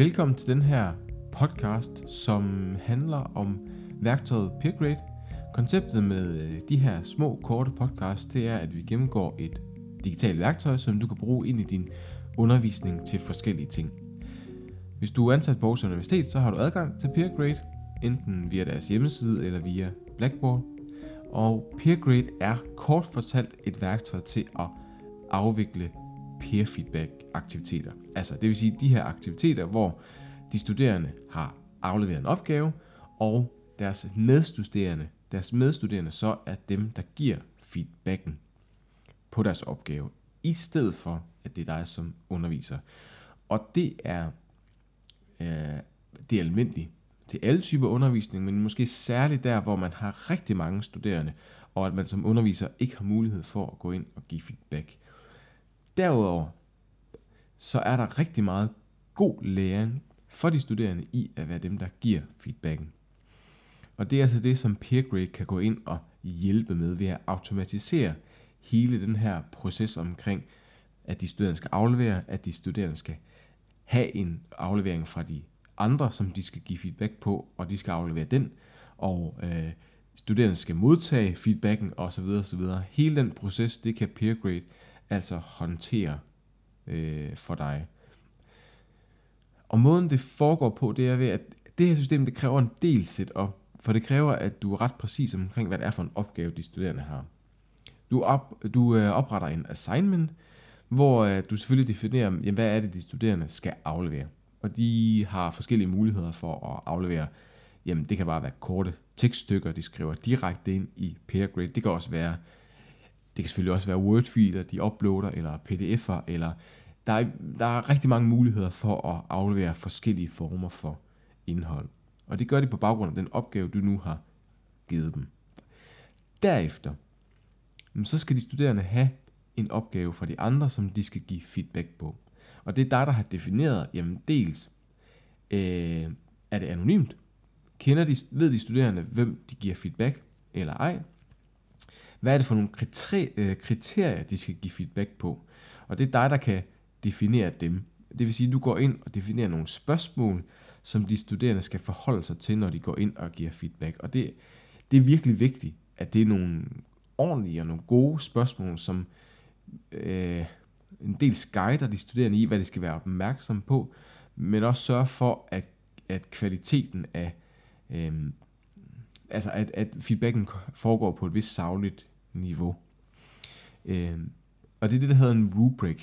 Velkommen til den her podcast, som handler om værktøjet PeerGrade. Konceptet med øh, de her små, korte podcasts, det er, at vi gennemgår et digitalt værktøj, som du kan bruge ind i din undervisning til forskellige ting. Hvis du er ansat på Aarhus Universitet, så har du adgang til PeerGrade, enten via deres hjemmeside eller via Blackboard. Og PeerGrade er kort fortalt et værktøj til at afvikle peer feedback aktiviteter. Altså det vil sige de her aktiviteter, hvor de studerende har afleveret en opgave, og deres medstuderende, deres medstuderende så er dem, der giver feedbacken på deres opgave, i stedet for, at det er dig som underviser. Og det er, øh, det er almindeligt til alle typer undervisning, men måske særligt der, hvor man har rigtig mange studerende, og at man som underviser ikke har mulighed for at gå ind og give feedback. Derudover, så er der rigtig meget god læring for de studerende i at være dem, der giver feedbacken. Og det er altså det, som PeerGrade kan gå ind og hjælpe med ved at automatisere hele den her proces omkring, at de studerende skal aflevere, at de studerende skal have en aflevering fra de andre, som de skal give feedback på, og de skal aflevere den, og øh, studerende skal modtage feedbacken osv. osv. Hele den proces, det kan PeerGrade altså håndtere øh, for dig. Og måden det foregår på, det er ved, at det her system, det kræver en del setup, for det kræver, at du er ret præcis omkring, hvad det er for en opgave, de studerende har. Du, op, du øh, opretter en assignment, hvor øh, du selvfølgelig definerer, jamen, hvad er det, de studerende skal aflevere. Og de har forskellige muligheder for at aflevere. Jamen, det kan bare være korte tekststykker, de skriver direkte ind i PeerGrade. Det kan også være, det kan selvfølgelig også være Word-filer, de uploader, eller PDF'er, eller der er, der er rigtig mange muligheder for at aflevere forskellige former for indhold. Og det gør de på baggrund af den opgave, du nu har givet dem. Derefter, så skal de studerende have en opgave fra de andre, som de skal give feedback på. Og det er dig, der har defineret, jamen dels, øh, er det anonymt? Kender de, ved de studerende, hvem de giver feedback, eller ej? Hvad er det for nogle øh, kriterier, de skal give feedback på? Og det er dig, der kan definere dem. Det vil sige, at du går ind og definerer nogle spørgsmål, som de studerende skal forholde sig til, når de går ind og giver feedback. Og det, det er virkelig vigtigt, at det er nogle ordentlige og nogle gode spørgsmål, som øh, en del guider de studerende i, hvad de skal være opmærksom på, men også sørge for, at, at kvaliteten af, øh, altså at, at feedbacken foregår på et vist savligt niveau. Øh, og det er det, der hedder en rubric.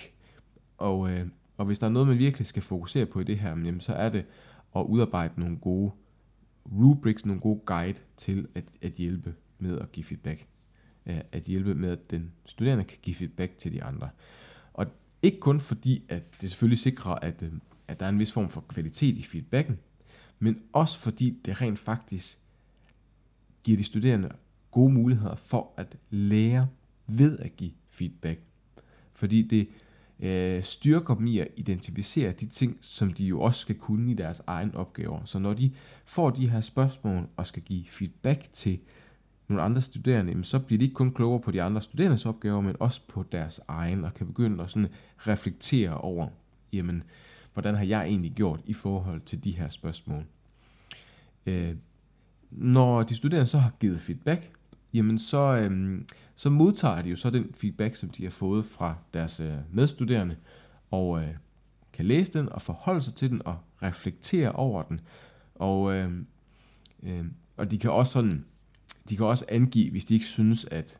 Og, øh, og hvis der er noget, man virkelig skal fokusere på i det her, jamen, så er det at udarbejde nogle gode rubrics, nogle gode guide til at, at hjælpe med at give feedback. Øh, at hjælpe med, at den studerende kan give feedback til de andre. Og ikke kun fordi, at det selvfølgelig sikrer, at, øh, at der er en vis form for kvalitet i feedbacken, men også fordi det rent faktisk giver de studerende gode muligheder for at lære ved at give feedback. Fordi det øh, styrker dem i at identificere de ting, som de jo også skal kunne i deres egen opgaver. Så når de får de her spørgsmål og skal give feedback til nogle andre studerende, så bliver de ikke kun klogere på de andre studerendes opgaver, men også på deres egen, og kan begynde at sådan reflektere over, jamen, hvordan har jeg egentlig gjort i forhold til de her spørgsmål. Øh, når de studerende så har givet feedback, jamen så, øhm, så modtager de jo så den feedback, som de har fået fra deres øh, medstuderende, og øh, kan læse den og forholde sig til den og reflektere over den. Og, øh, øh, og de kan også sådan, de kan også angive, hvis de ikke synes, at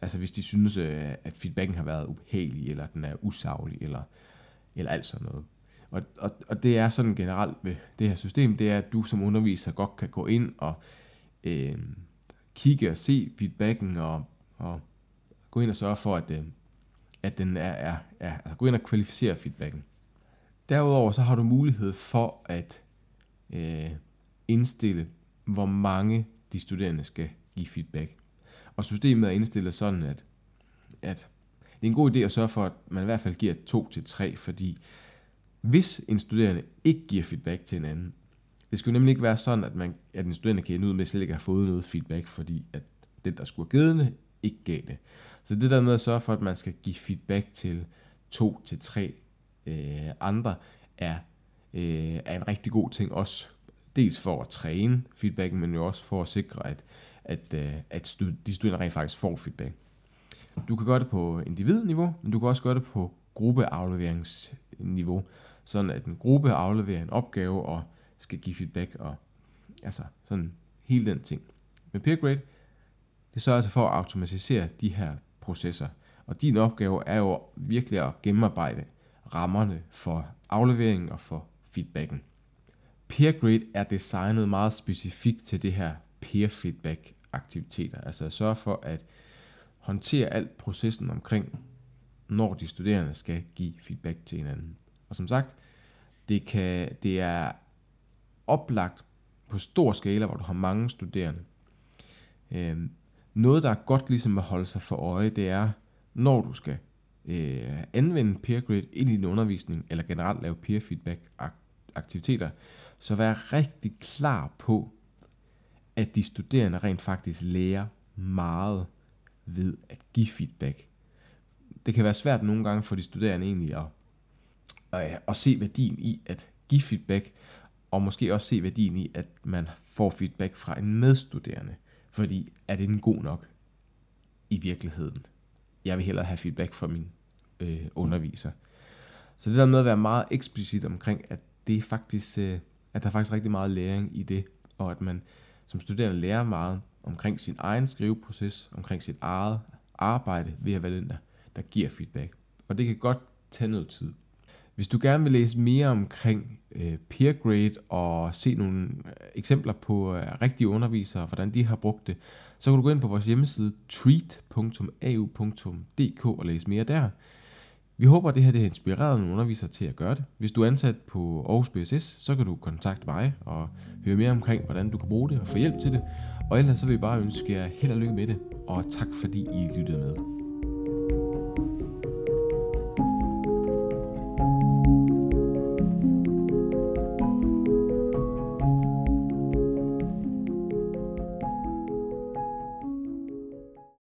altså hvis de synes, øh, at feedbacken har været ubehagelig, eller den er usaglig, eller, eller alt sådan noget. Og, og, og det er sådan generelt ved det her system, det er, at du som underviser godt kan gå ind og øh, kigge og se feedbacken og, og gå ind og sørge for, at, øh, at den er, er, er altså gå ind og kvalificere feedbacken. Derudover så har du mulighed for at øh, indstille, hvor mange de studerende skal give feedback. Og systemet er indstillet sådan, at, at det er en god idé at sørge for, at man i hvert fald giver to til tre, fordi hvis en studerende ikke giver feedback til en anden, det skal jo nemlig ikke være sådan, at, man, at en studerende kan ende ud med at slet ikke have fået noget feedback, fordi at den, der skulle have givet det, ikke gav det. Så det der med at sørge for, at man skal give feedback til to til tre øh, andre, er øh, er en rigtig god ting også. Dels for at træne feedbacken, men jo også for at sikre, at, at, øh, at stud- de studerende rent faktisk får feedback. Du kan gøre det på individniveau, men du kan også gøre det på gruppeafleveringsniveau, sådan at en gruppe afleverer en opgave og skal give feedback og altså sådan hele den ting. Men peer grade, det sørger altså for at automatisere de her processer. Og din opgave er jo virkelig at gennemarbejde rammerne for afleveringen og for feedbacken. Peer grade er designet meget specifikt til det her peer feedback aktiviteter. Altså at sørge for at håndtere alt processen omkring, når de studerende skal give feedback til hinanden. Og som sagt, det, kan, det er oplagt på stor skala, hvor du har mange studerende. Øhm, noget, der er godt ligesom at holde sig for øje, det er, når du skal øh, anvende peer grade i din undervisning, eller generelt lave peer feedback aktiviteter, så vær rigtig klar på, at de studerende rent faktisk lærer meget ved at give feedback. Det kan være svært nogle gange for de studerende egentlig at, at, at se værdien i at give feedback, og måske også se værdien i, at man får feedback fra en medstuderende. Fordi er det den god nok i virkeligheden? Jeg vil hellere have feedback fra min øh, underviser. Så det der med at være meget eksplicit omkring, at det er faktisk, øh, at der er faktisk rigtig meget læring i det, og at man som studerende lærer meget omkring sin egen skriveproces, omkring sit eget arbejde ved at være den, der, der giver feedback. Og det kan godt tage noget tid. Hvis du gerne vil læse mere omkring øh, peer grade og se nogle øh, eksempler på øh, rigtige undervisere, hvordan de har brugt det, så kan du gå ind på vores hjemmeside treat.au.dk og læse mere der. Vi håber, at det her det har inspireret nogle undervisere til at gøre det. Hvis du er ansat på Aarhus BSS, så kan du kontakte mig og høre mere omkring, hvordan du kan bruge det og få hjælp til det. Og ellers så vil jeg bare ønske jer held og lykke med det, og tak fordi I lyttede med.